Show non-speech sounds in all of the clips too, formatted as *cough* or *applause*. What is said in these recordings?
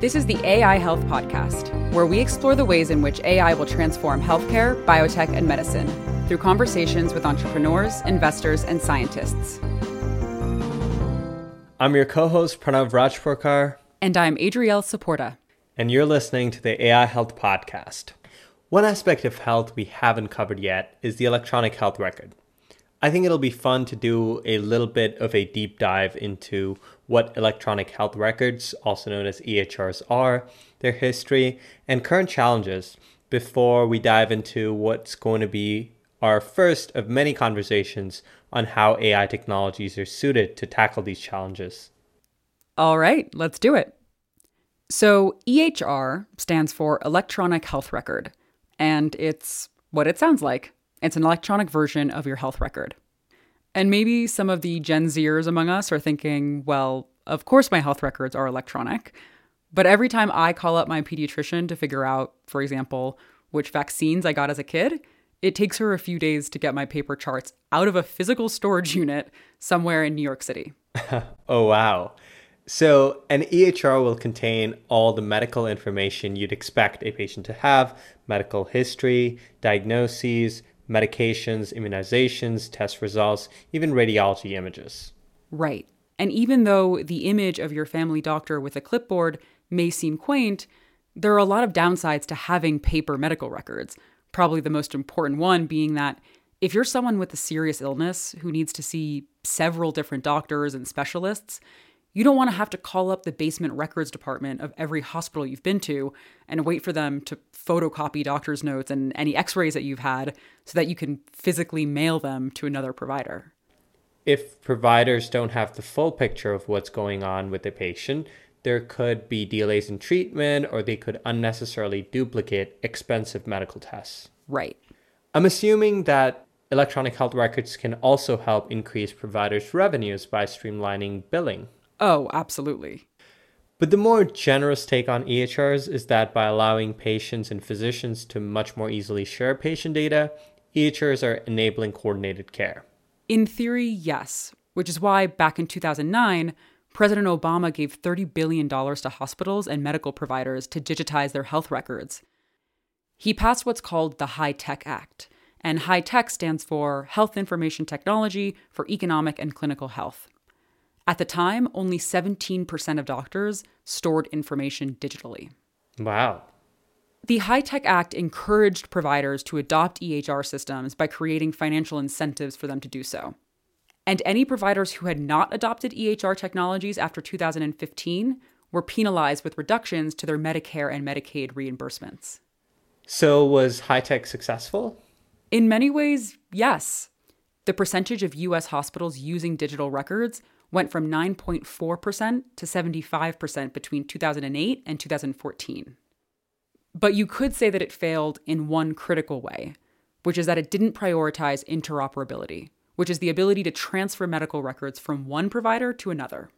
This is the AI Health Podcast, where we explore the ways in which AI will transform healthcare, biotech, and medicine through conversations with entrepreneurs, investors, and scientists. I'm your co host, Pranav Rajpurkar. And I'm Adriel Saporta. And you're listening to the AI Health Podcast. One aspect of health we haven't covered yet is the electronic health record. I think it'll be fun to do a little bit of a deep dive into what electronic health records, also known as EHRs, are, their history, and current challenges before we dive into what's going to be our first of many conversations on how AI technologies are suited to tackle these challenges. All right, let's do it. So, EHR stands for Electronic Health Record, and it's what it sounds like it's an electronic version of your health record. And maybe some of the Gen Zers among us are thinking, well, of course my health records are electronic. But every time I call up my pediatrician to figure out, for example, which vaccines I got as a kid, it takes her a few days to get my paper charts out of a physical storage unit somewhere in New York City. *laughs* oh, wow. So, an EHR will contain all the medical information you'd expect a patient to have medical history, diagnoses, medications, immunizations, test results, even radiology images. Right. And even though the image of your family doctor with a clipboard may seem quaint, there are a lot of downsides to having paper medical records. Probably the most important one being that if you're someone with a serious illness who needs to see several different doctors and specialists, you don't want to have to call up the basement records department of every hospital you've been to and wait for them to photocopy doctor's notes and any x rays that you've had so that you can physically mail them to another provider. If providers don't have the full picture of what's going on with the patient, there could be delays in treatment or they could unnecessarily duplicate expensive medical tests. Right. I'm assuming that electronic health records can also help increase providers' revenues by streamlining billing. Oh, absolutely. But the more generous take on EHRs is that by allowing patients and physicians to much more easily share patient data, EHRs are enabling coordinated care. In theory, yes, which is why back in 2009, President Obama gave $30 billion to hospitals and medical providers to digitize their health records. He passed what's called the HITECH Act, and HITECH stands for Health Information Technology for Economic and Clinical Health. At the time, only 17% of doctors stored information digitally. Wow. The HITECH Act encouraged providers to adopt EHR systems by creating financial incentives for them to do so. And any providers who had not adopted EHR technologies after 2015 were penalized with reductions to their Medicare and Medicaid reimbursements. So, was HITECH successful? In many ways, yes. The percentage of US hospitals using digital records went from 9.4% to 75% between 2008 and 2014. But you could say that it failed in one critical way, which is that it didn't prioritize interoperability, which is the ability to transfer medical records from one provider to another.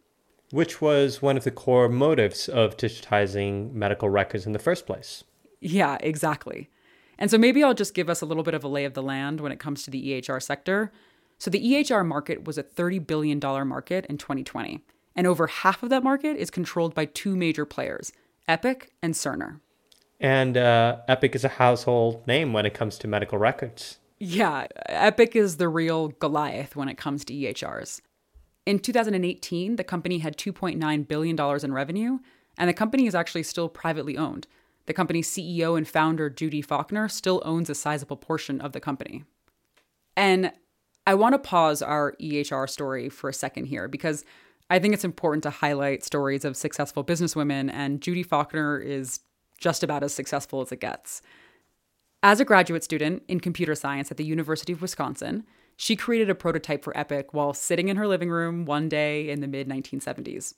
Which was one of the core motives of digitizing medical records in the first place. Yeah, exactly. And so maybe I'll just give us a little bit of a lay of the land when it comes to the EHR sector, so the EHR market was a $30 billion market in 2020, and over half of that market is controlled by two major players, Epic and Cerner. And uh, Epic is a household name when it comes to medical records. Yeah, Epic is the real Goliath when it comes to EHRs. In 2018, the company had $2.9 billion in revenue, and the company is actually still privately owned. The company's CEO and founder, Judy Faulkner, still owns a sizable portion of the company. And I want to pause our EHR story for a second here because I think it's important to highlight stories of successful businesswomen, and Judy Faulkner is just about as successful as it gets. As a graduate student in computer science at the University of Wisconsin, she created a prototype for Epic while sitting in her living room one day in the mid 1970s.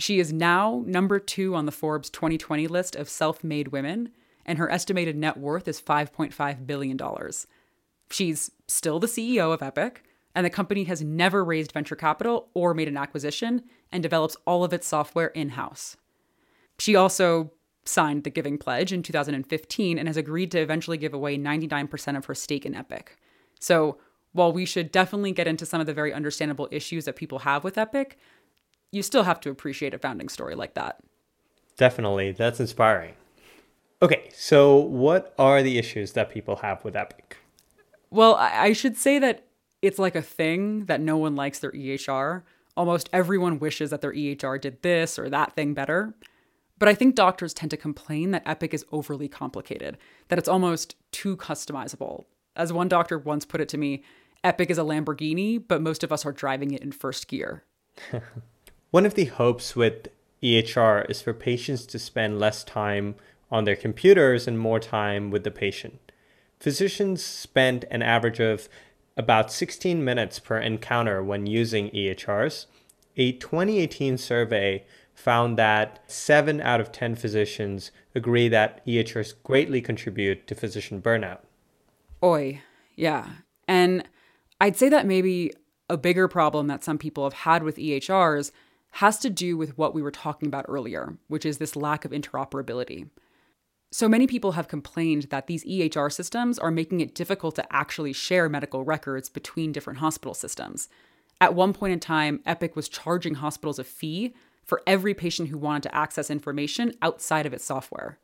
She is now number two on the Forbes 2020 list of self made women, and her estimated net worth is $5.5 billion. She's still the CEO of Epic, and the company has never raised venture capital or made an acquisition and develops all of its software in house. She also signed the Giving Pledge in 2015 and has agreed to eventually give away 99% of her stake in Epic. So, while we should definitely get into some of the very understandable issues that people have with Epic, you still have to appreciate a founding story like that. Definitely. That's inspiring. Okay, so what are the issues that people have with Epic? Well, I should say that it's like a thing that no one likes their EHR. Almost everyone wishes that their EHR did this or that thing better. But I think doctors tend to complain that Epic is overly complicated, that it's almost too customizable. As one doctor once put it to me, Epic is a Lamborghini, but most of us are driving it in first gear. *laughs* one of the hopes with EHR is for patients to spend less time on their computers and more time with the patient. Physicians spend an average of about 16 minutes per encounter when using EHRs. A 2018 survey found that 7 out of 10 physicians agree that EHRs greatly contribute to physician burnout. Oi, yeah. And I'd say that maybe a bigger problem that some people have had with EHRs has to do with what we were talking about earlier, which is this lack of interoperability. So many people have complained that these EHR systems are making it difficult to actually share medical records between different hospital systems. At one point in time, Epic was charging hospitals a fee for every patient who wanted to access information outside of its software.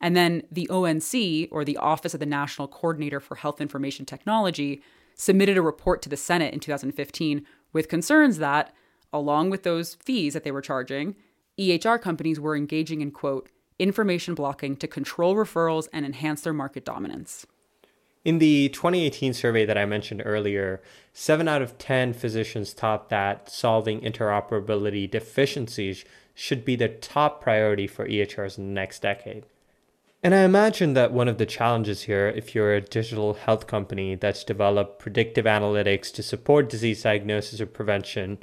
And then the ONC, or the Office of the National Coordinator for Health Information Technology, submitted a report to the Senate in 2015 with concerns that, along with those fees that they were charging, EHR companies were engaging in, quote, information blocking to control referrals and enhance their market dominance. In the 2018 survey that I mentioned earlier, 7 out of 10 physicians thought that solving interoperability deficiencies should be the top priority for EHRs in the next decade. And I imagine that one of the challenges here, if you're a digital health company that's developed predictive analytics to support disease diagnosis or prevention,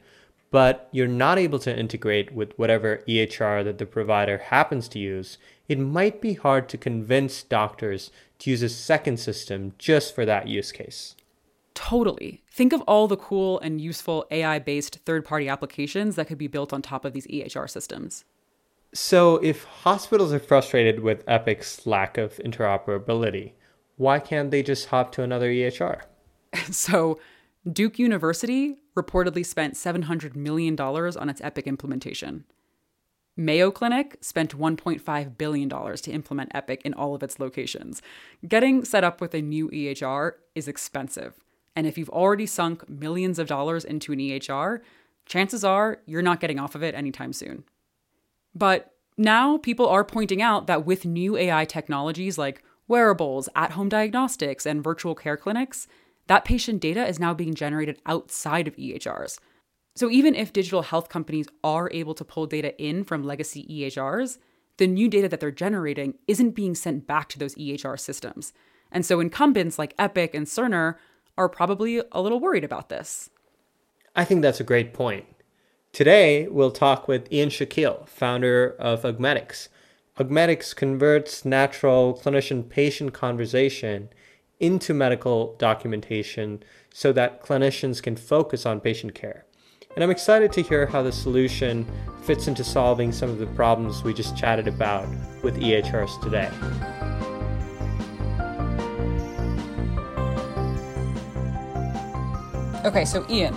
but you're not able to integrate with whatever EHR that the provider happens to use, it might be hard to convince doctors to use a second system just for that use case. Totally. Think of all the cool and useful AI based third party applications that could be built on top of these EHR systems. So, if hospitals are frustrated with Epic's lack of interoperability, why can't they just hop to another EHR? *laughs* so, Duke University reportedly spent $700 million on its Epic implementation. Mayo Clinic spent $1.5 billion to implement Epic in all of its locations. Getting set up with a new EHR is expensive. And if you've already sunk millions of dollars into an EHR, chances are you're not getting off of it anytime soon. But now people are pointing out that with new AI technologies like wearables, at home diagnostics, and virtual care clinics, that patient data is now being generated outside of EHRs. So even if digital health companies are able to pull data in from legacy EHRs, the new data that they're generating isn't being sent back to those EHR systems. And so incumbents like Epic and Cerner are probably a little worried about this. I think that's a great point. Today, we'll talk with Ian Shakil, founder of Augmedix. Augmedix converts natural clinician patient conversation into medical documentation so that clinicians can focus on patient care. And I'm excited to hear how the solution fits into solving some of the problems we just chatted about with EHRs today. Okay, so Ian,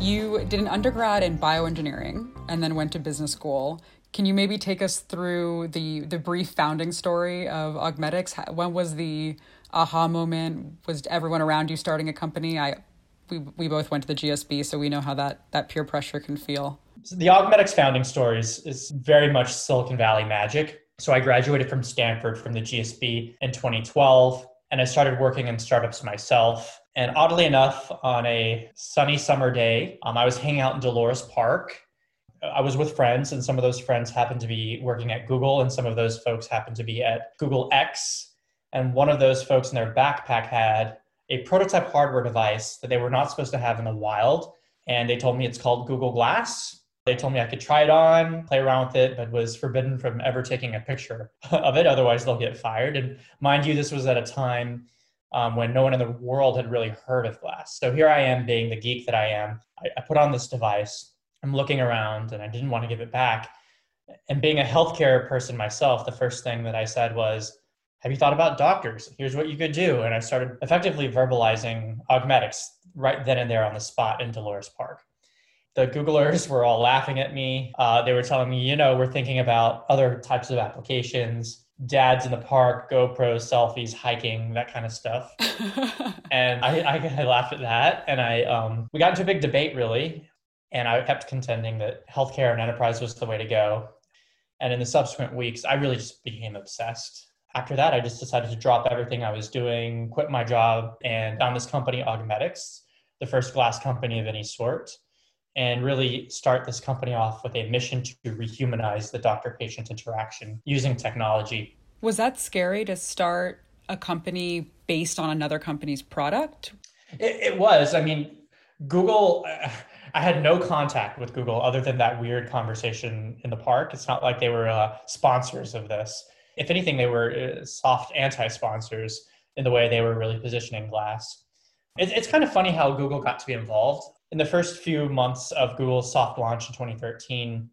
you did an undergrad in bioengineering and then went to business school. Can you maybe take us through the the brief founding story of Augmedix? When was the aha moment? Was everyone around you starting a company? I we we both went to the GSB, so we know how that that peer pressure can feel. So the Augmedix founding story is, is very much Silicon Valley magic. So I graduated from Stanford from the GSB in 2012, and I started working in startups myself. And oddly enough, on a sunny summer day, um, I was hanging out in Dolores Park. I was with friends, and some of those friends happened to be working at Google, and some of those folks happened to be at Google X, and one of those folks in their backpack had a prototype hardware device that they were not supposed to have in the wild. And they told me it's called Google Glass. They told me I could try it on, play around with it, but was forbidden from ever taking a picture *laughs* of it. Otherwise, they'll get fired. And mind you, this was at a time um, when no one in the world had really heard of glass. So here I am, being the geek that I am. I, I put on this device. I'm looking around, and I didn't want to give it back. And being a healthcare person myself, the first thing that I said was, have you thought about doctors? Here's what you could do. And I started effectively verbalizing Augmedix right then and there on the spot in Dolores Park. The Googlers were all laughing at me. Uh, they were telling me, you know, we're thinking about other types of applications, dads in the park, GoPros, selfies, hiking, that kind of stuff. *laughs* and I, I, I, laughed at that. And I, um, we got into a big debate, really. And I kept contending that healthcare and enterprise was the way to go. And in the subsequent weeks, I really just became obsessed. After that, I just decided to drop everything I was doing, quit my job, and found this company, Augmedix, the first glass company of any sort and really start this company off with a mission to rehumanize the doctor patient interaction using technology. Was that scary to start a company based on another company's product? It, it was. I mean, Google, I had no contact with Google other than that weird conversation in the park. It's not like they were uh, sponsors of this. If anything, they were uh, soft anti sponsors in the way they were really positioning Glass. It, it's kind of funny how Google got to be involved in the first few months of Google's soft launch in 2013,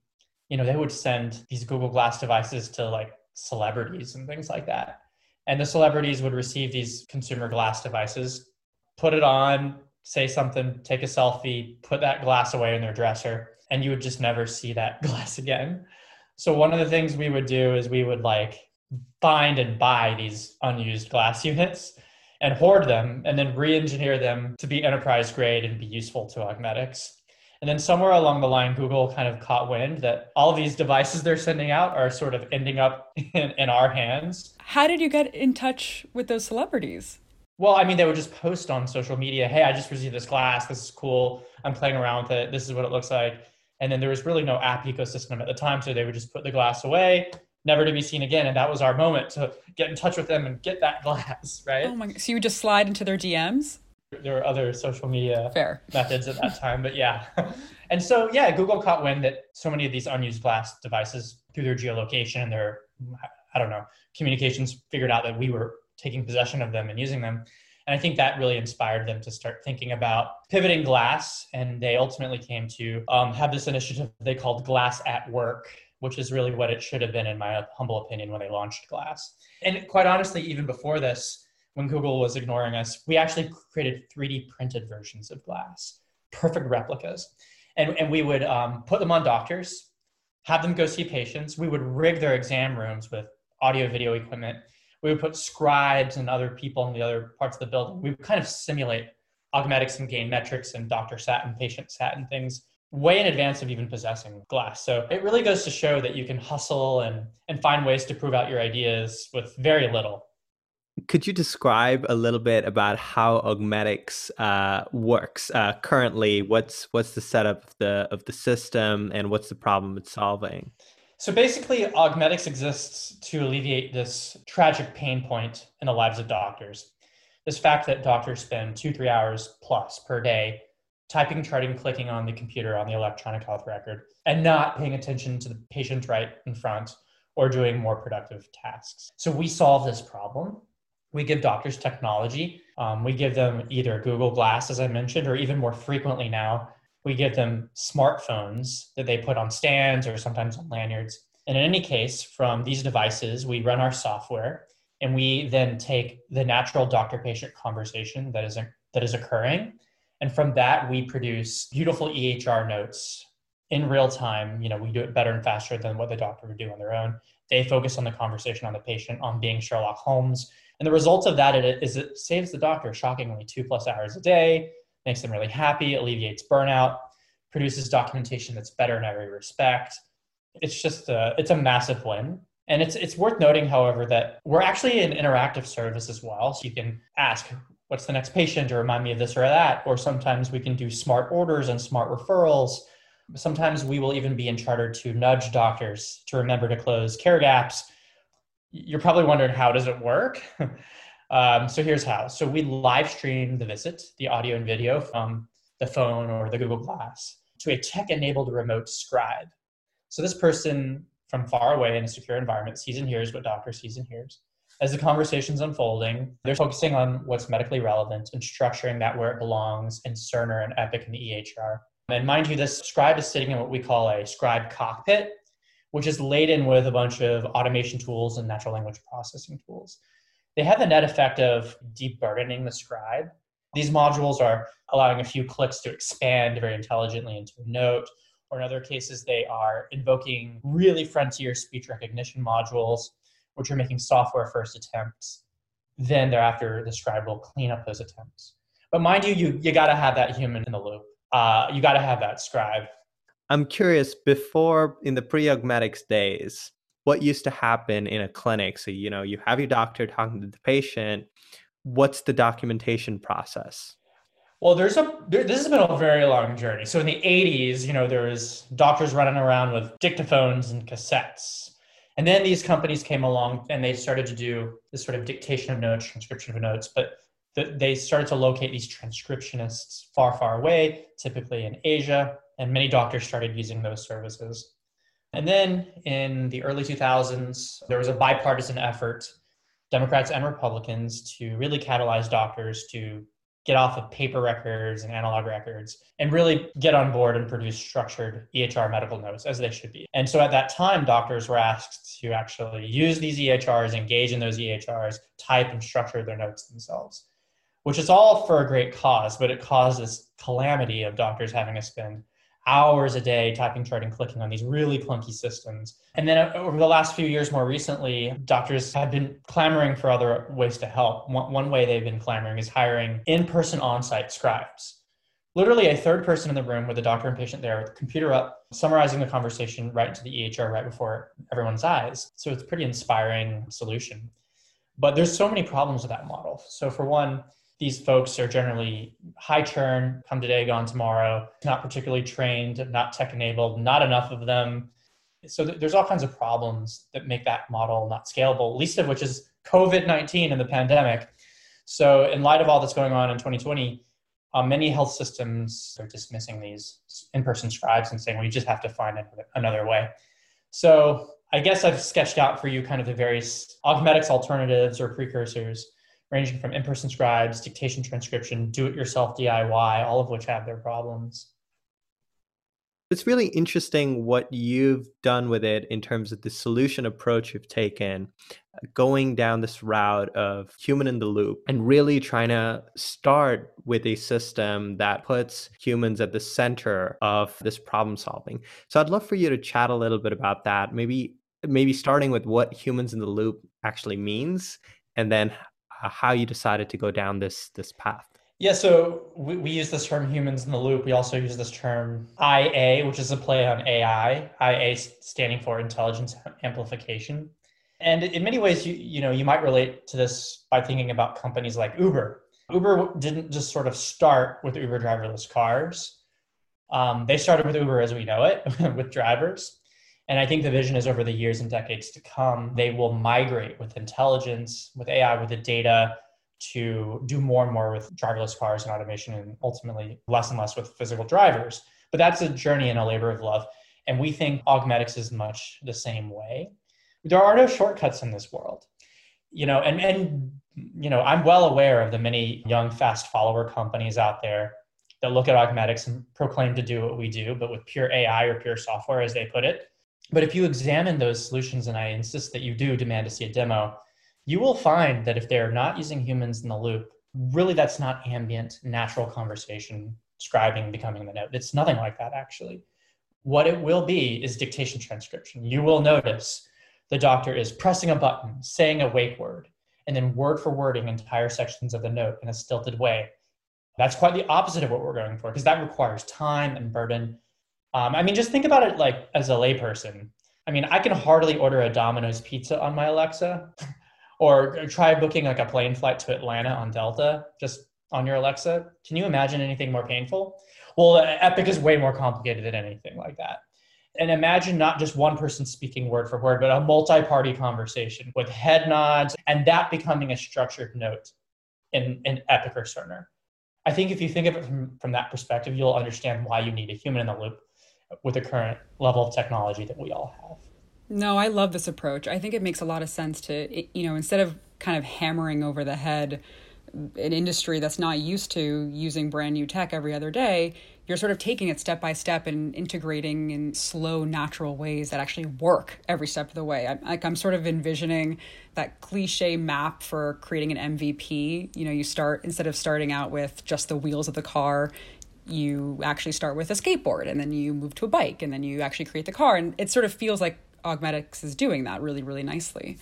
you know, they would send these Google Glass devices to like celebrities and things like that. And the celebrities would receive these consumer glass devices, put it on, say something, take a selfie, put that glass away in their dresser, and you would just never see that *laughs* glass again. So one of the things we would do is we would like find and buy these unused glass units and hoard them and then re-engineer them to be enterprise grade and be useful to Augmedix. And then somewhere along the line, Google kind of caught wind that all these devices they're sending out are sort of ending up *laughs* in, in our hands. How did you get in touch with those celebrities? Well, I mean, they would just post on social media, hey, I just received this glass. This is cool. I'm playing around with it. This is what it looks like. And then there was really no app ecosystem at the time. So they would just put the glass away, never to be seen again. And that was our moment to get in touch with them and get that *laughs* glass, right? Oh my! So you would just slide into their DMs? There were other social media Fair. methods at that *laughs* time, but yeah. *laughs* and so yeah, Google caught wind that so many of these unused glass devices through their geolocation and their I don't know communications figured out that we were taking possession of them and using them. And I think that really inspired them to start thinking about pivoting glass. And they ultimately came to um, have this initiative they called Glass at Work, which is really what it should have been, in my humble opinion, when they launched Glass. And quite honestly, even before this, when Google was ignoring us, we actually created 3D printed versions of Glass, perfect replicas. And, and we would um, put them on doctors, have them go see patients. We would rig their exam rooms with audio video equipment. We would put scribes and other people in the other parts of the building. We would kind of simulate Augmedix and gain metrics and doctor sat and patient sat and things way in advance of even possessing glass. So it really goes to show that you can hustle and, and find ways to prove out your ideas with very little. Could you describe a little bit about how Augmedix uh, works uh, currently? What's what's the setup of the of the system, and what's the problem it's solving? So basically, Augmedix exists to alleviate this tragic pain point in the lives of doctors. This fact that doctors spend two three hours plus per day typing, charting, clicking on the computer on the electronic health record, and not paying attention to the patient right in front or doing more productive tasks. So we solve this problem. We give doctors technology. Um, we give them either Google Glass, as I mentioned, or even more frequently now, we give them smartphones that they put on stands or sometimes on lanyards. And in any case, from these devices, we run our software and we then take the natural doctor patient conversation that is, that is occurring and from that, we produce beautiful EHR notes in real time. You know, we do it better and faster than what the doctor would do on their own. They focus on the conversation on the patient, on being Sherlock Holmes. And the result of that is it saves the doctor shockingly two plus hours a day, makes them really happy, alleviates burnout, produces documentation that's better in every respect. It's just a, it's a massive win. And it's it's worth noting, however, that we're actually an interactive service as well. So you can ask, what's the next patient or remind me of this or that. Or sometimes we can do smart orders and smart referrals. Sometimes we will even be in charter to nudge doctors to remember to close care gaps. You're probably wondering how does it work? *laughs* um, so here's how. So we live stream the visit, the audio and video from the phone or the Google Glass to a tech-enabled remote scribe. So this person from far away in a secure environment sees and hears what doctor sees and hears as the conversation's unfolding, they're focusing on what's medically relevant and structuring that where it belongs in Cerner and Epic and the EHR. And mind you, this scribe is sitting in what we call a scribe cockpit, which is laden with a bunch of automation tools and natural language processing tools. They have the net effect of deburdening the scribe These modules are allowing a few clicks to expand very intelligently into a note, or in other cases, they are invoking really frontier speech recognition modules, which are making software first attempts. Then thereafter, the scribe will clean up those attempts. But mind you, you, you got to have that human in the loop. Uh, you got to have that scribe. I'm curious, before in the pre Augmedix days, what used to happen in a clinic? So, you know, you have your doctor talking to the patient. What's the documentation process? Well, there's a there, this has been a very long journey. So in the 80s, you know, there was doctors running around with dictaphones and cassettes. And then these companies came along and they started to do this sort of dictation of notes, transcription of notes, but the, they started to locate these transcriptionists far, far away, typically in Asia, and many doctors started using those services. And then in the early 2000s, there was a bipartisan effort, Democrats and Republicans, to really catalyze doctors to get off of paper records and analog records and really get on board and produce structured EHR medical notes as they should be. And so at that time, doctors were asked to actually use these EHRs, engage in those EHRs, type and structure their notes themselves, which is all for a great cause, but it caused this calamity of doctors having to spend hours a day typing, charting, clicking on these really clunky systems. And then uh, over the last few years, more recently, doctors have been clamoring for other ways to help. One, one way they've been clamoring is hiring in person on site scribes. Literally, a third person in the room with the doctor and patient there, with the computer up, summarizing the conversation right into the EHR right before everyone's eyes. So it's a pretty inspiring solution. But there's so many problems with that model. So, for one, these folks are generally high churn, come today, gone tomorrow, not particularly trained, not tech enabled, not enough of them. So th- there's all kinds of problems that make that model not scalable, least of which is COVID 19 and the pandemic. So, in light of all that's going on in 2020, uh, many health systems are dismissing these in person scribes and saying we just have to find another way. So, I guess I've sketched out for you kind of the various Augmedix alternatives or precursors ranging from in-person scribes, dictation transcription, do-it-yourself DIY, all of which have their problems. It's really interesting what you've done with it in terms of the solution approach you've taken, going down this route of human in the loop and really trying to start with a system that puts humans at the center of this problem solving. So I'd love for you to chat a little bit about that, maybe maybe starting with what humans in the loop actually means and then how you decided to go down this this path. Yeah, so we, we use this term humans in the loop. We also use this term IA, which is a play on AI, IA standing for intelligence amplification. And in many ways, you, you know, you might relate to this by thinking about companies like Uber. Uber didn't just sort of start with Uber driverless cars. Um, they started with Uber as we know it, *laughs* with drivers. And I think the vision is over the years and decades to come, they will migrate with intelligence, with AI, with the data to do more and more with driverless cars and automation, and ultimately less and less with physical drivers. But that's a journey and a labor of love. And we think Augmedix is much the same way. There are no shortcuts in this world. You know, and, and you know, I'm well aware of the many young fast follower companies out there that look at Augmedix and proclaim to do what we do, but with pure AI or pure software, as they put it but if you examine those solutions, and I insist that you do demand to see a demo, you will find that if they're not using humans in the loop, really that's not ambient, natural conversation, scribing, becoming the note. It's nothing like that, actually. What it will be is dictation transcription. You will notice the doctor is pressing a button, saying a wake word, and then word for wording entire sections of the note in a stilted way. That's quite the opposite of what we're going for because that requires time and burden um, I mean, just think about it like as a layperson. I mean, I can hardly order a Domino's pizza on my Alexa *laughs* or try booking like a plane flight to Atlanta on Delta just on your Alexa. Can you imagine anything more painful? Well, Epic is way more complicated than anything like that. And imagine not just one person speaking word for word, but a multi party conversation with head nods and that becoming a structured note in, in Epic or Cerner. I think if you think of it from, from that perspective, you'll understand why you need a human in the loop with the current level of technology that we all have. No, I love this approach. I think it makes a lot of sense to, you know, instead of kind of hammering over the head an industry that's not used to using brand new tech every other day, you're sort of taking it step by step and integrating in slow, natural ways that actually work every step of the way. I'm, like I'm sort of envisioning that cliche map for creating an MVP. You know, you start instead of starting out with just the wheels of the car, you actually start with a skateboard and then you move to a bike and then you actually create the car. And it sort of feels like Augmedix is doing that really, really nicely.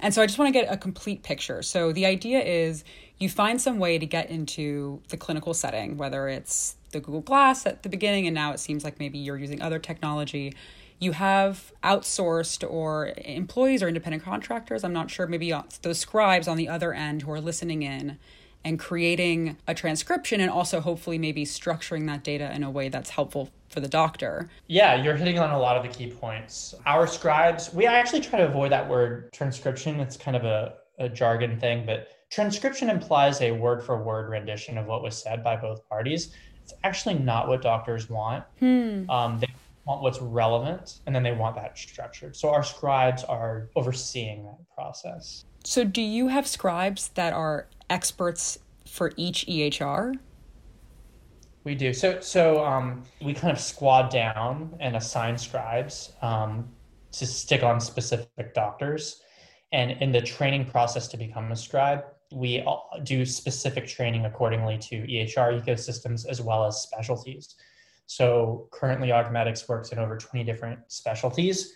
And so I just want to get a complete picture. So the idea is you find some way to get into the clinical setting, whether it's the Google Glass at the beginning, and now it seems like maybe you're using other technology. You have outsourced or employees or independent contractors. I'm not sure, maybe uh, those scribes on the other end who are listening in and creating a transcription and also hopefully maybe structuring that data in a way that's helpful for the doctor. Yeah, you're hitting on a lot of the key points. Our scribes, we actually try to avoid that word transcription. It's kind of a, a jargon thing, but transcription implies a word for word rendition of what was said by both parties. It's actually not what doctors want. Hmm. Um, they want what's relevant and then they want that structured. So our scribes are overseeing that process. So, do you have scribes that are experts for each EHR? We do. So, so um, we kind of squad down and assign scribes um, to stick on specific doctors. And in the training process to become a scribe, we do specific training accordingly to EHR ecosystems as well as specialties. So currently, Augmedix works in over 20 different specialties.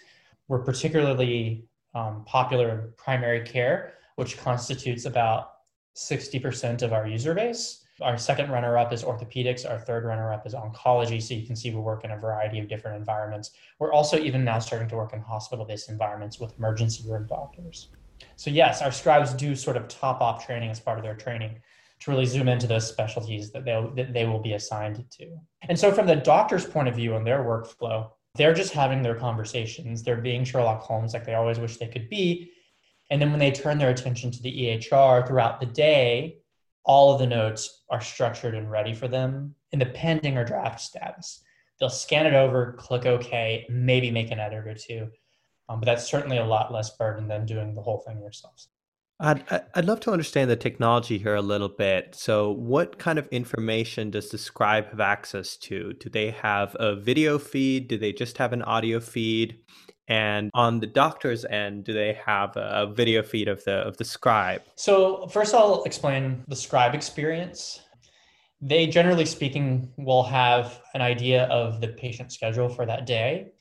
We're particularly um, popular in primary care, which constitutes about 60% of our user base. Our second runner up is orthopedics. Our third runner up is oncology. So you can see we work in a variety of different environments. We're also even now starting to work in hospital based environments with emergency room doctors. So, yes, our scribes do sort of top off training as part of their training to really zoom into those specialties that, they that they will be assigned to. And so, from the doctor's point of view and their workflow, they're just having their conversations. They're being Sherlock Holmes like they always wish they could be. And then when they turn their attention to the EHR throughout the day, all of the notes are structured and ready for them in the pending or draft status. They'll scan it over, click OK, maybe make an edit or two. Um, but that's certainly a lot less burden than doing the whole thing yourselves. I'd, I'd love to understand the technology here a little bit. So, what kind of information does the scribe have access to? Do they have a video feed? Do they just have an audio feed? And on the doctor's end, do they have a video feed of the of the scribe? So, first, I'll explain the scribe experience. They, generally speaking, will have an idea of the patient schedule for that day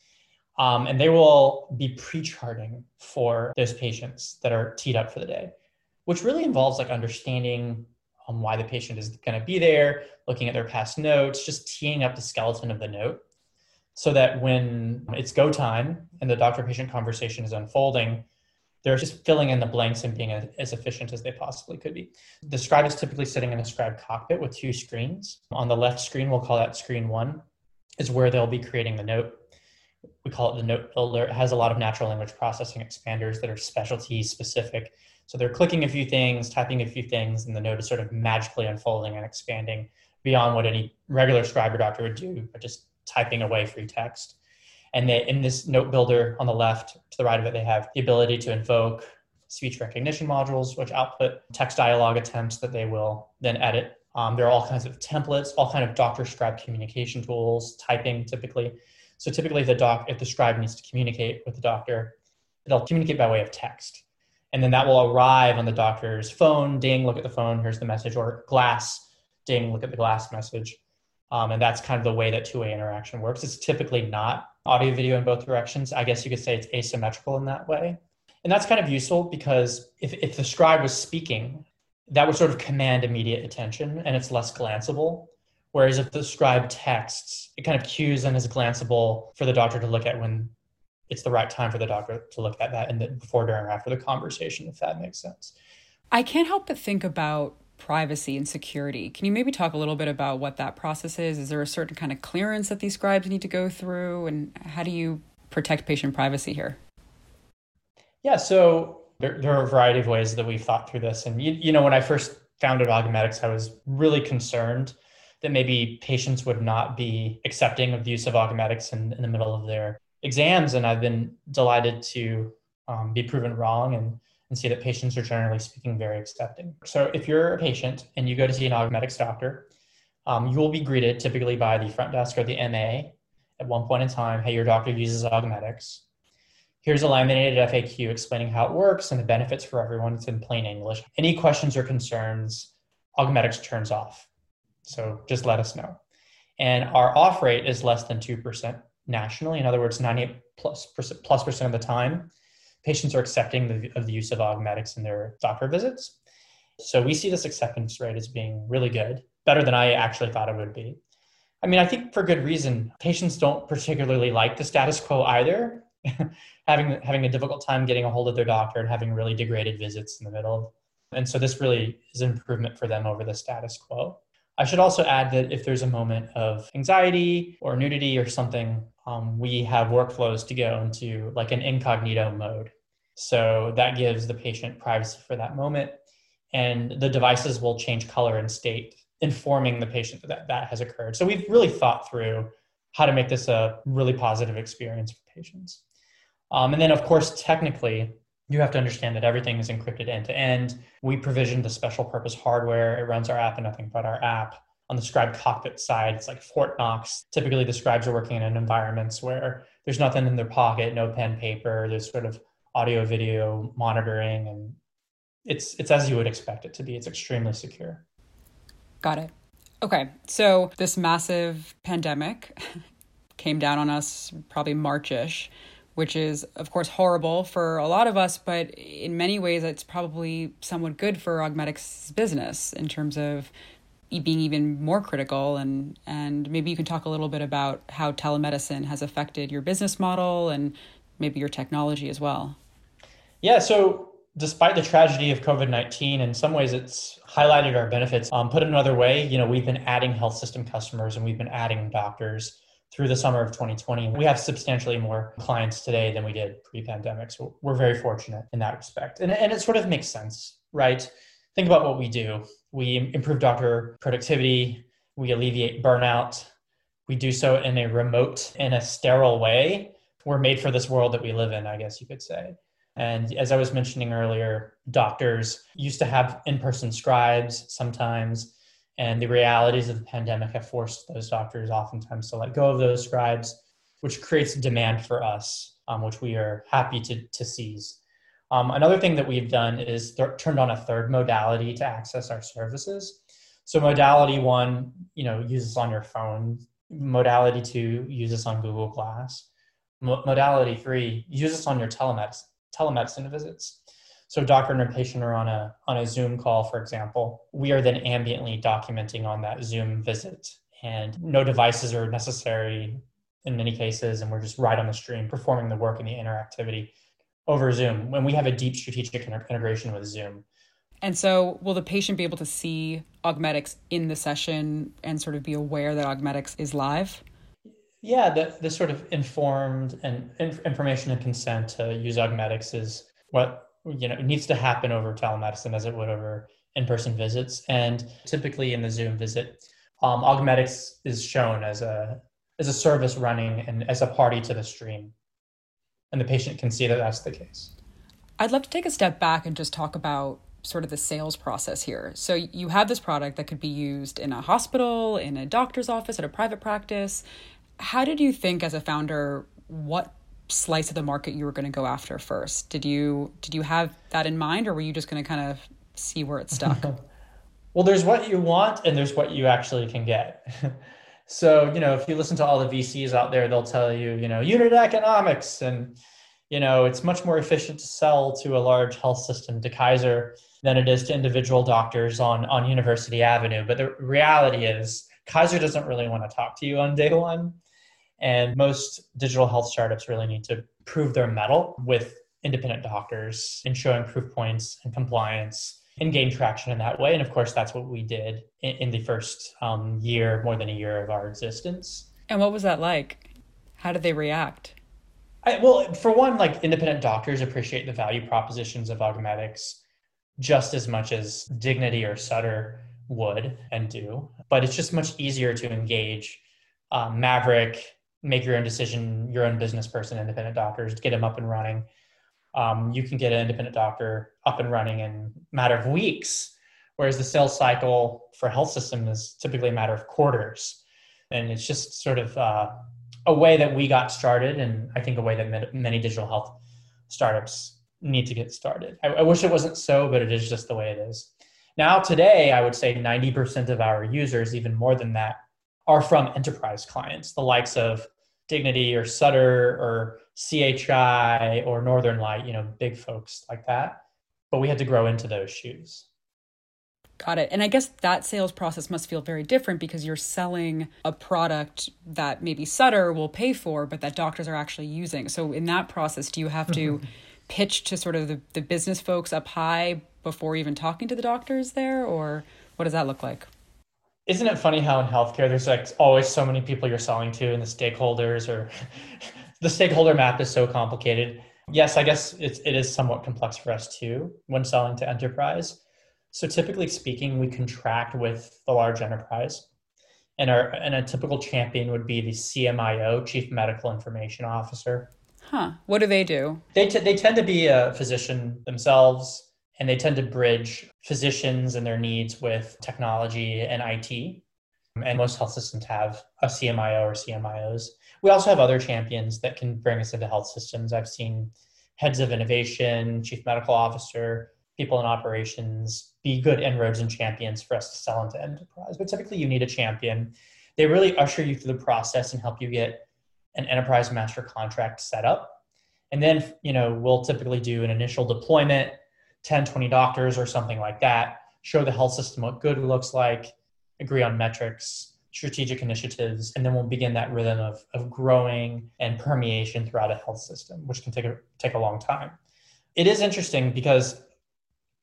um, and they will be pre-charting for those patients that are teed up for the day, which really involves like understanding um, why the patient is going to be there, looking at their past notes, just teeing up the skeleton of the note so that when it's go time and the doctor patient conversation is unfolding, they're just filling in the blanks and being as efficient as they possibly could be. The scribe is typically sitting in a scribe cockpit with two screens. On the left screen, we'll call that screen one, is where they'll be creating the note we call it the note builder. It has a lot of natural language processing expanders that are specialty specific. So they're clicking a few things, typing a few things, and the note is sort of magically unfolding and expanding beyond what any regular scribe or doctor would do, but just typing away free text. And they, in this note builder on the left, to the right of it, they have the ability to invoke speech recognition modules, which output text dialogue attempts that they will then edit. Um, there are all kinds of templates, all kind of doctor scribe communication tools, typing typically so typically, if the doc, if the scribe needs to communicate with the doctor, they'll communicate by way of text, and then that will arrive on the doctor's phone. Ding, look at the phone. Here's the message. Or glass. Ding, look at the glass message. Um, and that's kind of the way that two-way interaction works. It's typically not audio video in both directions. I guess you could say it's asymmetrical in that way. And that's kind of useful because if, if the scribe was speaking, that would sort of command immediate attention and it's less glanceable. Whereas if the scribe texts, it kind of cues and is glanceable for the doctor to look at when it's the right time for the doctor to look at that and before, during, or after the conversation, if that makes sense. I can't help but think about privacy and security. Can you maybe talk a little bit about what that process is? Is there a certain kind of clearance that these scribes need to go through? And how do you protect patient privacy here? Yeah, so there, there are a variety of ways that we've thought through this. And, you, you know, when I first founded Augmedix, I was really concerned that maybe patients would not be accepting of the use of Augmedix in, in the middle of their exams. And I've been delighted to um, be proven wrong and, and see that patients are generally speaking very accepting. So if you're a patient and you go to see an Augmedix doctor, um, you will be greeted typically by the front desk or the MA at one point in time. Hey, your doctor uses Augmedix. Here's a laminated FAQ explaining how it works and the benefits for everyone. It's in plain English. Any questions or concerns, Augmedix turns off. So just let us know. And our off rate is less than 2% nationally. In other words, 98 plus plus percent of the time, patients are accepting the, of the use of Augmedix in their doctor visits. So we see this acceptance rate as being really good, better than I actually thought it would be. I mean, I think for good reason. Patients don't particularly like the status quo either, *laughs* having having a difficult time getting a hold of their doctor and having really degraded visits in the middle. And so this really is an improvement for them over the status quo. I should also add that if there's a moment of anxiety or nudity or something, um, we have workflows to go into like an incognito mode. So that gives the patient privacy for that moment. And the devices will change color and state, informing the patient that that has occurred. So we've really thought through how to make this a really positive experience for patients. Um, and then, of course, technically, you have to understand that everything is encrypted end to end. We provisioned the special purpose hardware. It runs our app and nothing but our app. On the scribe cockpit side, it's like Fort Knox. Typically, the scribes are working in environments where there's nothing in their pocket, no pen, paper. There's sort of audio, video monitoring, and it's it's as you would expect it to be. It's extremely secure. Got it. Okay, so this massive pandemic *laughs* came down on us probably Marchish which is, of course, horrible for a lot of us, but in many ways, it's probably somewhat good for Augmedix's business in terms of being even more critical. And, and maybe you can talk a little bit about how telemedicine has affected your business model and maybe your technology as well. Yeah, so despite the tragedy of COVID 19, in some ways it's highlighted our benefits. Um, put another way, you know, we've been adding health system customers and we've been adding doctors through the summer of 2020. We have substantially more clients today than we did pre pandemic. So we're very fortunate in that respect. And, and it sort of makes sense, right? Think about what we do. We improve doctor productivity, we alleviate burnout, we do so in a remote, in a sterile way. We're made for this world that we live in, I guess you could say. And as I was mentioning earlier, doctors used to have in person scribes sometimes and the realities of the pandemic have forced those doctors oftentimes to let go of those scribes, which creates demand for us, um, which we are happy to, to seize. Um, another thing that we've done is th- turned on a third modality to access our services. So modality one, you know, uses on your phone. Modality two uses on Google Glass. Mo- modality three uses on your telemedicine, telemedicine visits. So doctor and patient are on a on a Zoom call, for example. We are then ambiently documenting on that Zoom visit, and no devices are necessary in many cases, and we're just right on the stream performing the work and the interactivity over Zoom. When we have a deep strategic integration with Zoom. And so, will the patient be able to see Augmedix in the session and sort of be aware that Augmedix is live? Yeah, the, the sort of informed and information and consent to use Augmedix is what you know needs to happen over telemedicine as it would over in-person visits. And typically in the zoom visit um, augmedix is shown as a as a service running and as a party to the stream. And the patient can see that that's the case. I'd love to take a step back and just talk about sort of the sales process here. So you have this product that could be used in a hospital in a doctor's office at a private practice how did you think as a founder what slice of the market you were going to go after first. Did you did you have that in mind, or were you just going to kind of see where it stuck? *laughs* well, there's what you want, and there's what you actually can get. *laughs* so you know, if you listen to all the VCs out there, they'll tell you, you know, unit economics, and you know, it's much more efficient to sell to a large health system to Kaiser than it is to individual doctors on on University Avenue. But the reality is, Kaiser doesn't really want to talk to you on day one and most digital health startups really need to prove their mettle with independent doctors and showing proof points and compliance and gain traction in that way. And of course, that's what we did in, in the first um, year, more than a year of our existence. And what was that like? How did they react? I, well, for one, like independent doctors appreciate the value propositions of Augmedix just as much as Dignity or Sutter would and do. But it's just much easier to engage um, Maverick make your own decision, your own business person, independent doctors, get them up and running. Um, you can get an independent doctor up and running in a matter of weeks whereas the sales cycle for health system is typically a matter of quarters. And it's just sort of uh, a way that we got started, and I think a way that many digital health startups need to get started. I, I wish it wasn't so, but it is just the way it is. Now, today, I would say 90% of our users, even more than that, are from enterprise clients, the likes of Dignity or Sutter or CHI or Northern Light, you know, big folks like that. But we had to grow into those shoes. Got it. And I guess that sales process must feel very different because you're selling a product that maybe Sutter will pay for, but that doctors are actually using. So in that process, do you have to mm-hmm. pitch to sort of the, the business folks up high before even talking to the doctors there? Or what does that look like? Isn't it funny how in healthcare there's like always so many people you're selling to and the stakeholders or *laughs* the stakeholder map is so complicated. Yes, I guess it's, it is somewhat complex for us too when selling to enterprise so typically speaking, we contract with the large enterprise. And, our, and a typical champion would be the CMIO, Chief Medical Information Officer. Huh. What do they do? They, t- they tend to be a physician themselves, and they tend to bridge physicians and their needs with technology and IT. And most health systems have a CMIO or CMIOs. We also have other champions that can bring us into health systems. I've seen heads of innovation, chief medical officer, people in operations be good inroads and champions for us to sell into enterprise. But typically, you need a champion. They really usher you through the process and help you get an enterprise master contract set up. And then, you know, we'll typically do an initial deployment, 10, 20 doctors or something like that, show the health system what good looks like, agree on metrics, strategic initiatives, and then we'll begin that rhythm of, of growing and permeation throughout a health system, which can take a, take a long time. It is interesting because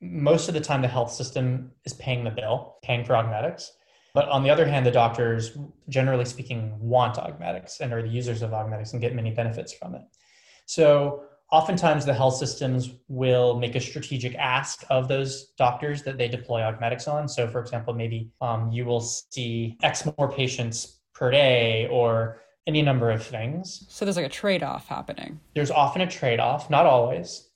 most of the time the health system is paying the bill, paying for Augmedix. But on the other hand, the doctors, generally speaking, want Augmedix and are the users of Augmedix and get many benefits from it. So oftentimes the health systems will make a strategic ask of those doctors that they deploy Augmedix on. So for example, maybe um, you will see X more patients per day or any number of things. So there's like a trade-off happening. There's often a trade-off, not always.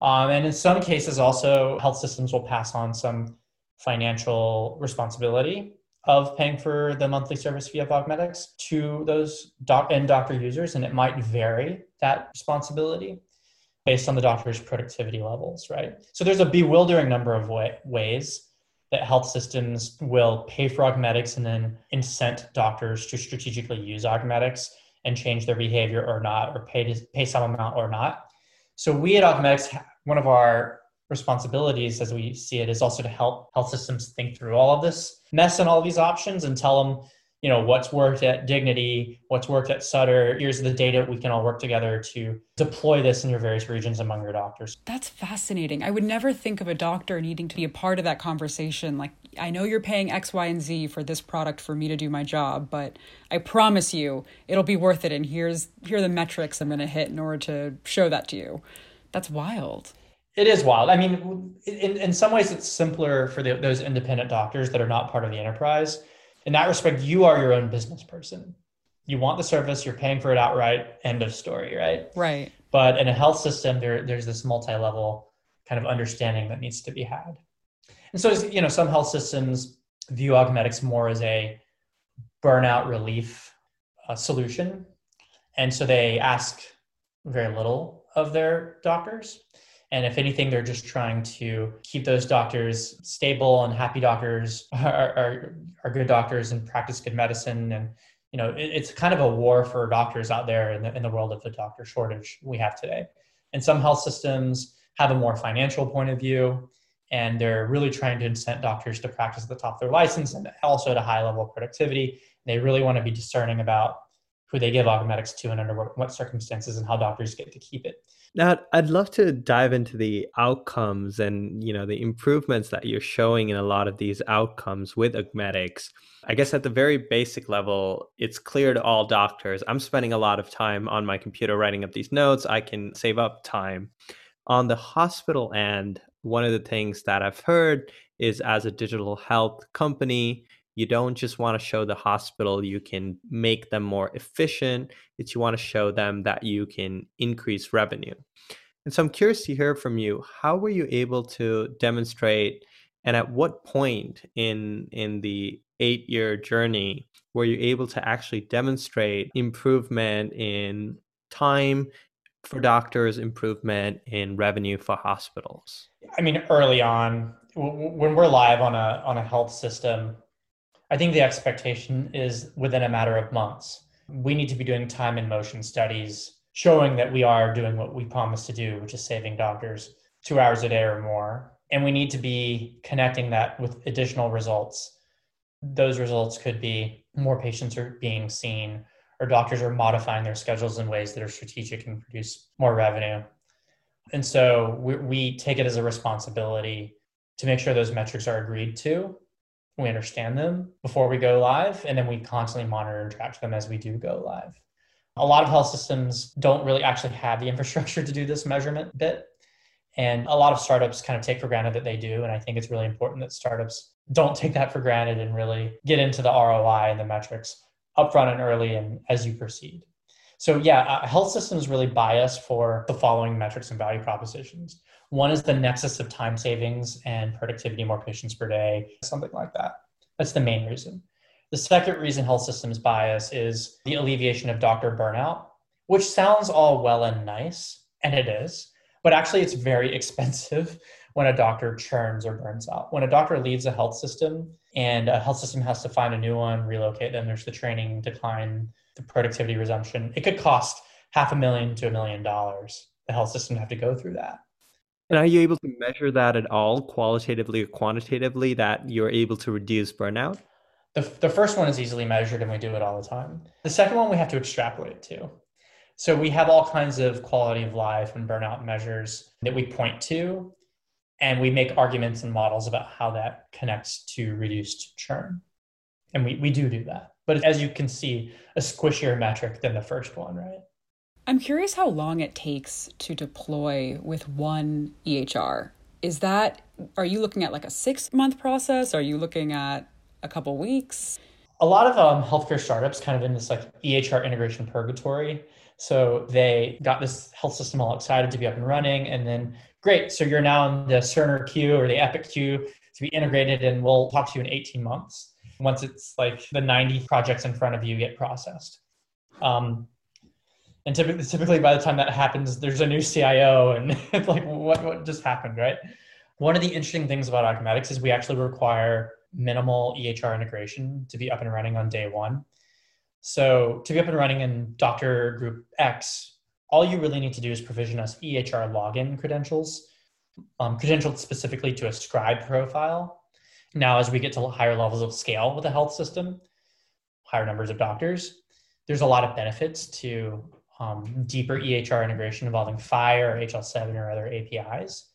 Um, and in some cases, also, health systems will pass on some financial responsibility of paying for the monthly service fee of Augmedix to those doc- end doctor users, and it might vary that responsibility based on the doctor's productivity levels, right? So there's a bewildering number of way- ways that health systems will pay for Augmedix and then incent doctors to strategically use Augmedix and change their behavior or not, or pay, to, pay some amount or not. So we at Augmedix one of our responsibilities as we see it is also to help health systems think through all of this mess and all of these options and tell them you know what's worked at dignity what's worked at sutter here's the data we can all work together to deploy this in your various regions among your doctors that's fascinating i would never think of a doctor needing to be a part of that conversation like i know you're paying x y and z for this product for me to do my job but i promise you it'll be worth it and here's here are the metrics i'm going to hit in order to show that to you that's wild. It is wild. I mean, in, in some ways, it's simpler for the, those independent doctors that are not part of the enterprise. In that respect, you are your own business person. You want the service, you're paying for it outright. End of story, right? Right. But in a health system, there, there's this multi-level kind of understanding that needs to be had. And so, you know, some health systems view Augmedix more as a burnout relief uh, solution, and so they ask very little of their doctors. And if anything, they're just trying to keep those doctors stable and happy doctors *laughs* are, are, are good doctors and practice good medicine. And, you know, it, it's kind of a war for doctors out there in the, in the world of the doctor shortage we have today. And some health systems have a more financial point of view, and they're really trying to incent doctors to practice at the top of their license and also at a high level of productivity. They really want to be discerning about who they give Augmedix to and under what circumstances and how doctors get to keep it. Now, I'd love to dive into the outcomes and you know the improvements that you're showing in a lot of these outcomes with Augmedix. I guess at the very basic level, it's clear to all doctors. I'm spending a lot of time on my computer writing up these notes. I can save up time. On the hospital end, one of the things that I've heard is as a digital health company, you don't just want to show the hospital you can make them more efficient it's you want to show them that you can increase revenue and so i'm curious to hear from you how were you able to demonstrate And at what point in in the eight year journey were you able to actually demonstrate improvement in time for doctors, improvement in revenue for hospitals? I mean, early on, when we're live on a on a health system, I think the expectation is within a matter of months. We need to be doing time and motion studies showing that we are doing what we promised to do, which is saving doctors two hours a day or more. And we need to be connecting that with additional results. Those results could be more patients are being seen, or doctors are modifying their schedules in ways that are strategic and produce more revenue. And so we, we take it as a responsibility to make sure those metrics are agreed to. We understand them before we go live, and then we constantly monitor and track them as we do go live. A lot of health systems don't really actually have the *laughs* infrastructure to do this measurement bit. And a lot of startups kind of take for granted that they do. And I think it's really important that startups don't take that for granted and really get into the ROI and the metrics upfront and early and as you proceed. So, yeah, uh, health systems really bias for the following metrics and value propositions. One is the nexus of time savings and productivity, more patients per day, something like that. That's the main reason. The second reason health systems bias is the alleviation of doctor burnout, which sounds all well and nice, and it is, but actually it's very *laughs* expensive when a doctor churns or burns out. When a doctor leaves a health system and a health system has to find a new one, relocate them, there's the training decline, the productivity resumption. It could cost half a million to a million dollars. The health system have to go through that. And are you able to measure that at all, qualitatively or quantitatively, that you're able to reduce burnout? The, the first one is easily measured and we do it all the time. The second one we have to extrapolate to. So we have all kinds of quality of life and burnout measures that we point to, and we make arguments and models about how that connects to reduced churn. And we, we do do that. But as you can see, a squishier metric than the first one, right? I'm curious how long it takes to deploy with one EHR. Is that, are you looking at like a six month process? Are you looking at a couple weeks? A lot of um, healthcare startups kind of in this like EHR integration purgatory. So they got this health system all excited to be up and running, and then great. So you're now in the Cerner queue or the Epic queue to be integrated, and we'll talk to you in 18 months once it's like the 90 projects in front of you get processed. Um, and typically, typically by the time that happens, there's a new CIO, and *laughs* it's like, what what just happened, right? One of the interesting things about Augmedix is we actually require minimal EHR integration to be up and running on day one. So to be up and running in Doctor Group X, all you really need to do is provision us EHR login credentials, um, specifically to a scribe profile. Now, as we get to higher levels of scale with the health system, higher numbers of doctors, there's a lot of benefits to um, deeper EHR integration involving FHIR, HL7, or other APIs.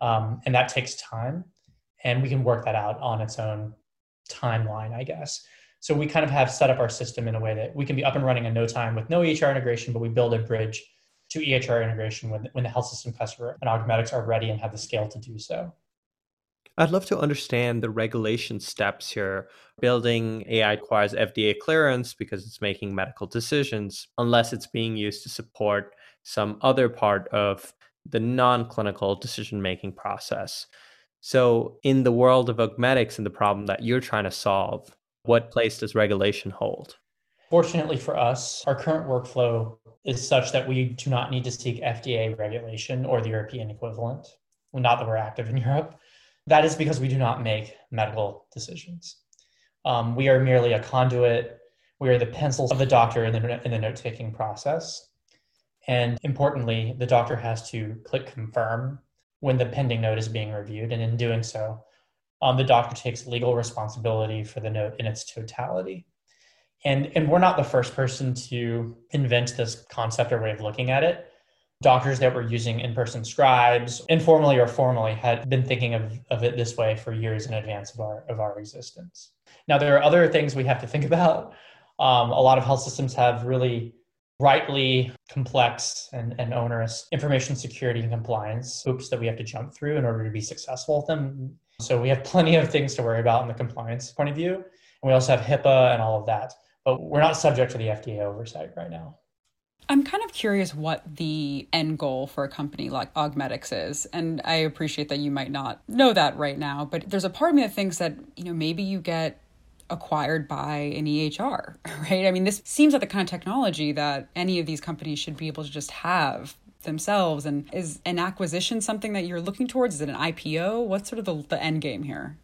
Um, and that takes time and we can work that out on its own timeline, I guess. So we kind of have set up our system in a way that we can be up and running in no time with no EHR integration, but we build a bridge to EHR integration when, when the health system customer and Augmedix are ready and have the scale to do so. I'd love to understand the regulation steps here. Building AI requires FDA clearance because it's making medical decisions, unless it's being used to support some other part of the non clinical decision making process. So, in the world of Augmedix and the problem that you're trying to solve, what place does regulation hold? Fortunately for us, our current workflow is such that we do not need to seek FDA regulation or the European equivalent. Well, not that we're active in *laughs* Europe. That is because we do not make medical decisions. Um, we are merely a conduit. We are the pencils of the doctor in the, in the note taking process. And importantly, the doctor has to click confirm when the pending note is being reviewed. And in doing so, um, the doctor takes legal responsibility for the note in its totality. And, and we're not the first person to invent this concept or way of looking at it. Doctors that were using in person scribes, informally or formally, had been thinking of, of it this way for years in advance of our, of our existence. Now, there are other things we have to think *laughs* about. Um, a lot of health systems have really rightly complex and, and onerous information security and compliance hoops that we have to jump through in order to be successful with them. So we have plenty of things to worry about in the compliance point of view. And we also have HIPAA and all of that. But we're not subject to the FDA oversight right now. I'm kind of curious what the end goal for a company like Augmedix is. And I appreciate that you might not know that right now, but there's a part of me that thinks that, you know, maybe you get acquired by an EHR, *laughs* right? I mean, this seems like the kind of technology that any of these companies should be able to just have themselves. And is an acquisition something that you're looking towards? Is it an IPO? What's sort of the, the end game here?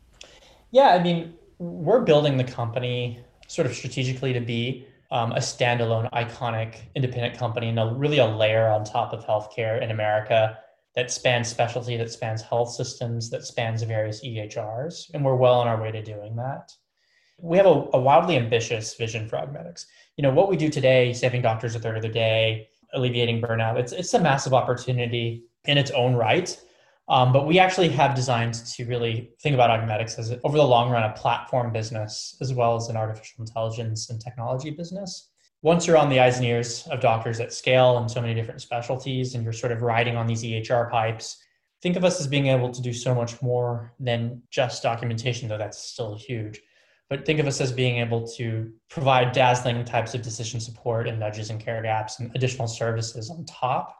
Yeah, I mean, we're building the company sort of strategically to be um, a standalone, iconic, independent company and a, really a layer on top of healthcare in America that spans specialty, that spans health systems, that spans various EHRs. And we're well on our way to doing that. We have a, a wildly ambitious vision for Augmedix. You know, what we do today, saving doctors a third of the day, alleviating burnout, it's, it's a massive opportunity in its own right. Um, but we actually have designed to really think about Augmedix as, over the long run, a platform business as well as an artificial intelligence and technology business. Once you're on the eyes and ears of doctors at scale in so many different specialties and you're sort of riding on these EHR pipes, think of us as being able to do so much more than just documentation, though that's still huge. But think of us as being able to provide dazzling types of decision support and nudges and care gaps and additional services on top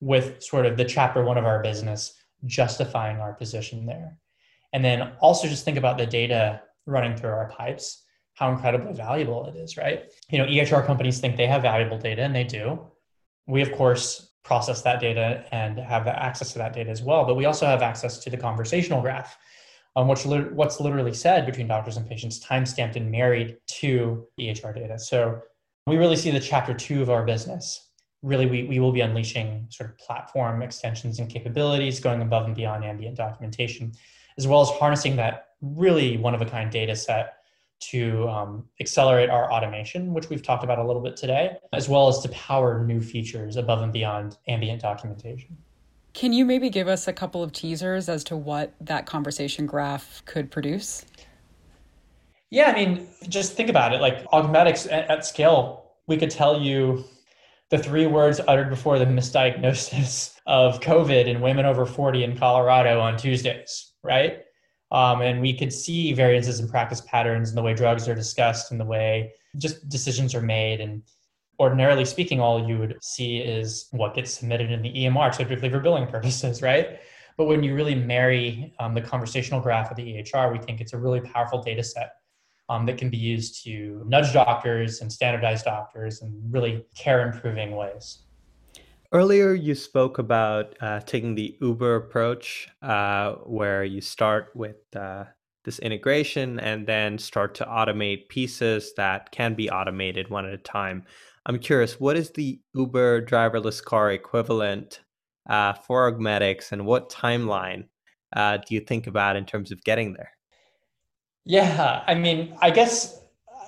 with sort of the chapter one of our business justifying our position there. And then also just think about the data running through our pipes, how incredibly valuable it is, right? You know, EHR companies think they have valuable data, and they do. We, of course, process that data and have access to that data as well, but we also have access to the conversational graph, um, which li- what's literally said between doctors and patients, time-stamped and married to EHR data. So we really see the chapter two of our business really we, we will be unleashing sort of platform extensions and capabilities going above and beyond ambient documentation as well as harnessing that really one of a kind data set to um, accelerate our automation which we've talked about a little bit today as well as to power new features above and beyond ambient documentation. Can you maybe give us a couple of teasers as to what that conversation graph could produce? Yeah i mean just think about it. Like augmedix at, at scale we could tell you the three words uttered before the misdiagnosis of COVID in women over 40 in Colorado on Tuesdays, right? Um, and we could see variances in practice patterns and the way drugs are discussed and the way just decisions are made. And ordinarily speaking, all you would see is what gets submitted in the EMR, typically for billing purposes, *laughs* right? But when you really marry um, the conversational graph of the EHR, we think it's a really powerful data set um, that can be used to nudge doctors and standardize doctors in really care improving ways. Earlier, you spoke about uh, taking the Uber approach, uh, where you start with uh, this integration and then start to automate pieces that can be automated one at a time. I'm curious, what is the Uber driverless car equivalent uh, for Augmedix, and what timeline uh, do you think about in terms of getting there? Yeah, I mean, I guess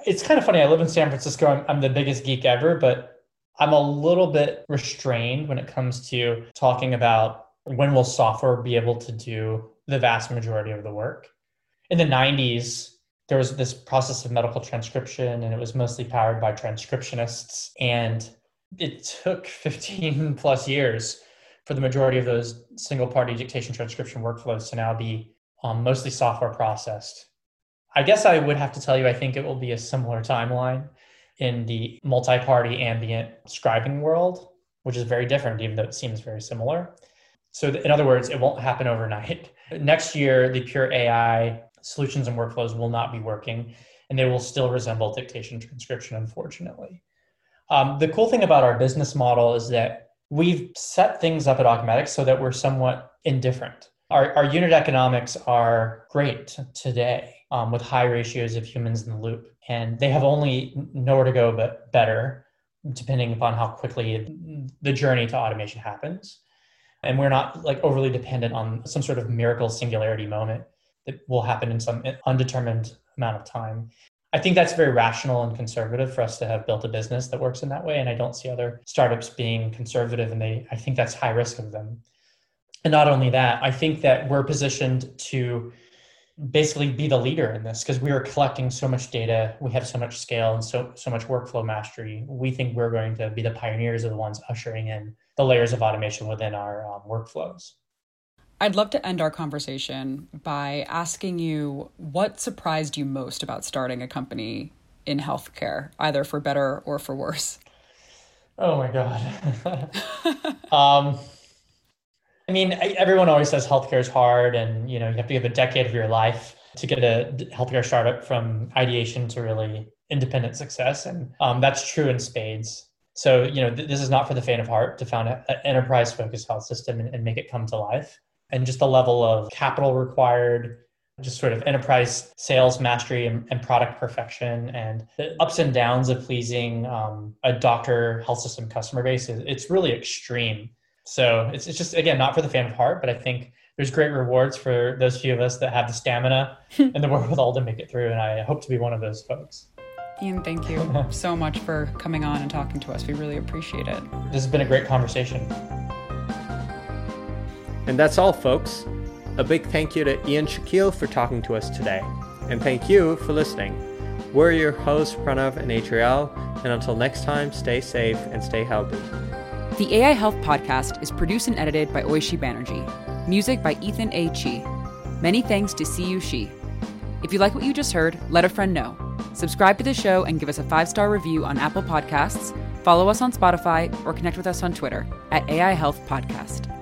it's kind of funny. I live in San Francisco. I'm, I'm the biggest geek ever, but I'm a little bit restrained when it comes to talking about when will software be able to do the vast majority of the work. In the 90s, there was this process of medical transcription, and it was mostly powered by transcriptionists. And it took *laughs* 15 plus years for the majority of those single party dictation transcription workflows to now be um, mostly software processed I guess I would have to tell you, I think it will be a similar timeline in the multi party ambient scribing world, which is very different, even though it seems very similar. So, in other words, it won't happen overnight. *laughs* Next year, the pure AI solutions and workflows will not be working, and they will still resemble dictation transcription, unfortunately. Um, the cool thing about our business model is that we've set things up at Augmedix so that we're somewhat indifferent. Our, our unit economics are great today um, with high ratios of humans in the loop. And they have only nowhere to go but better, depending upon how quickly the journey to automation happens. And we're not like overly dependent on some sort of miracle singularity moment that will happen in some undetermined amount of time. I think that's very rational and conservative for us to have built a business that works in that way. And I don't see other startups being conservative, and they I think that's high risk of them. And not only that, I think that we're positioned to basically be the leader in this because we are collecting so much data we have so much scale and so so much workflow mastery. We think we're going to be the pioneers of the ones ushering in the layers of automation within our um, workflows. I'd love to end our conversation by asking you what surprised you most about starting a company in healthcare either for better or for worse? Oh my God. *laughs* um, I mean, everyone always says healthcare is hard, and you know you have to give a decade of your life to get a healthcare startup from ideation to really independent success, and um, that's true in spades. So you know th- this is not for the faint of heart to found an enterprise-focused health system and, and make it come to life, and just the level of capital required, just sort of enterprise sales mastery and, and, product perfection and the ups and downs of pleasing um, a doctor health system customer base it's really extreme so it's, it's just, again, not for the fan of heart, but I think there's great rewards for those few of us that have the stamina *laughs* and the wherewithal to make it through. And I hope to be one of those folks. Ian, thank you *laughs* so much for coming on and talking to us. We really appreciate it. This has been a great conversation. And that's all, folks. A big thank you to Ian Shakil for talking to us today. And thank you for listening. We're your hosts, Pranav and Adriel. And until next time, stay safe and stay healthy. The AI Health Podcast is produced and edited by Oishi Banerjee. Music by Ethan A. Chi. Many thanks to CU Shi. If you like what you just heard, let a friend know. Subscribe to the show and give us a five star review on Apple Podcasts, follow us on Spotify, or connect with us on Twitter at AI Health Podcast.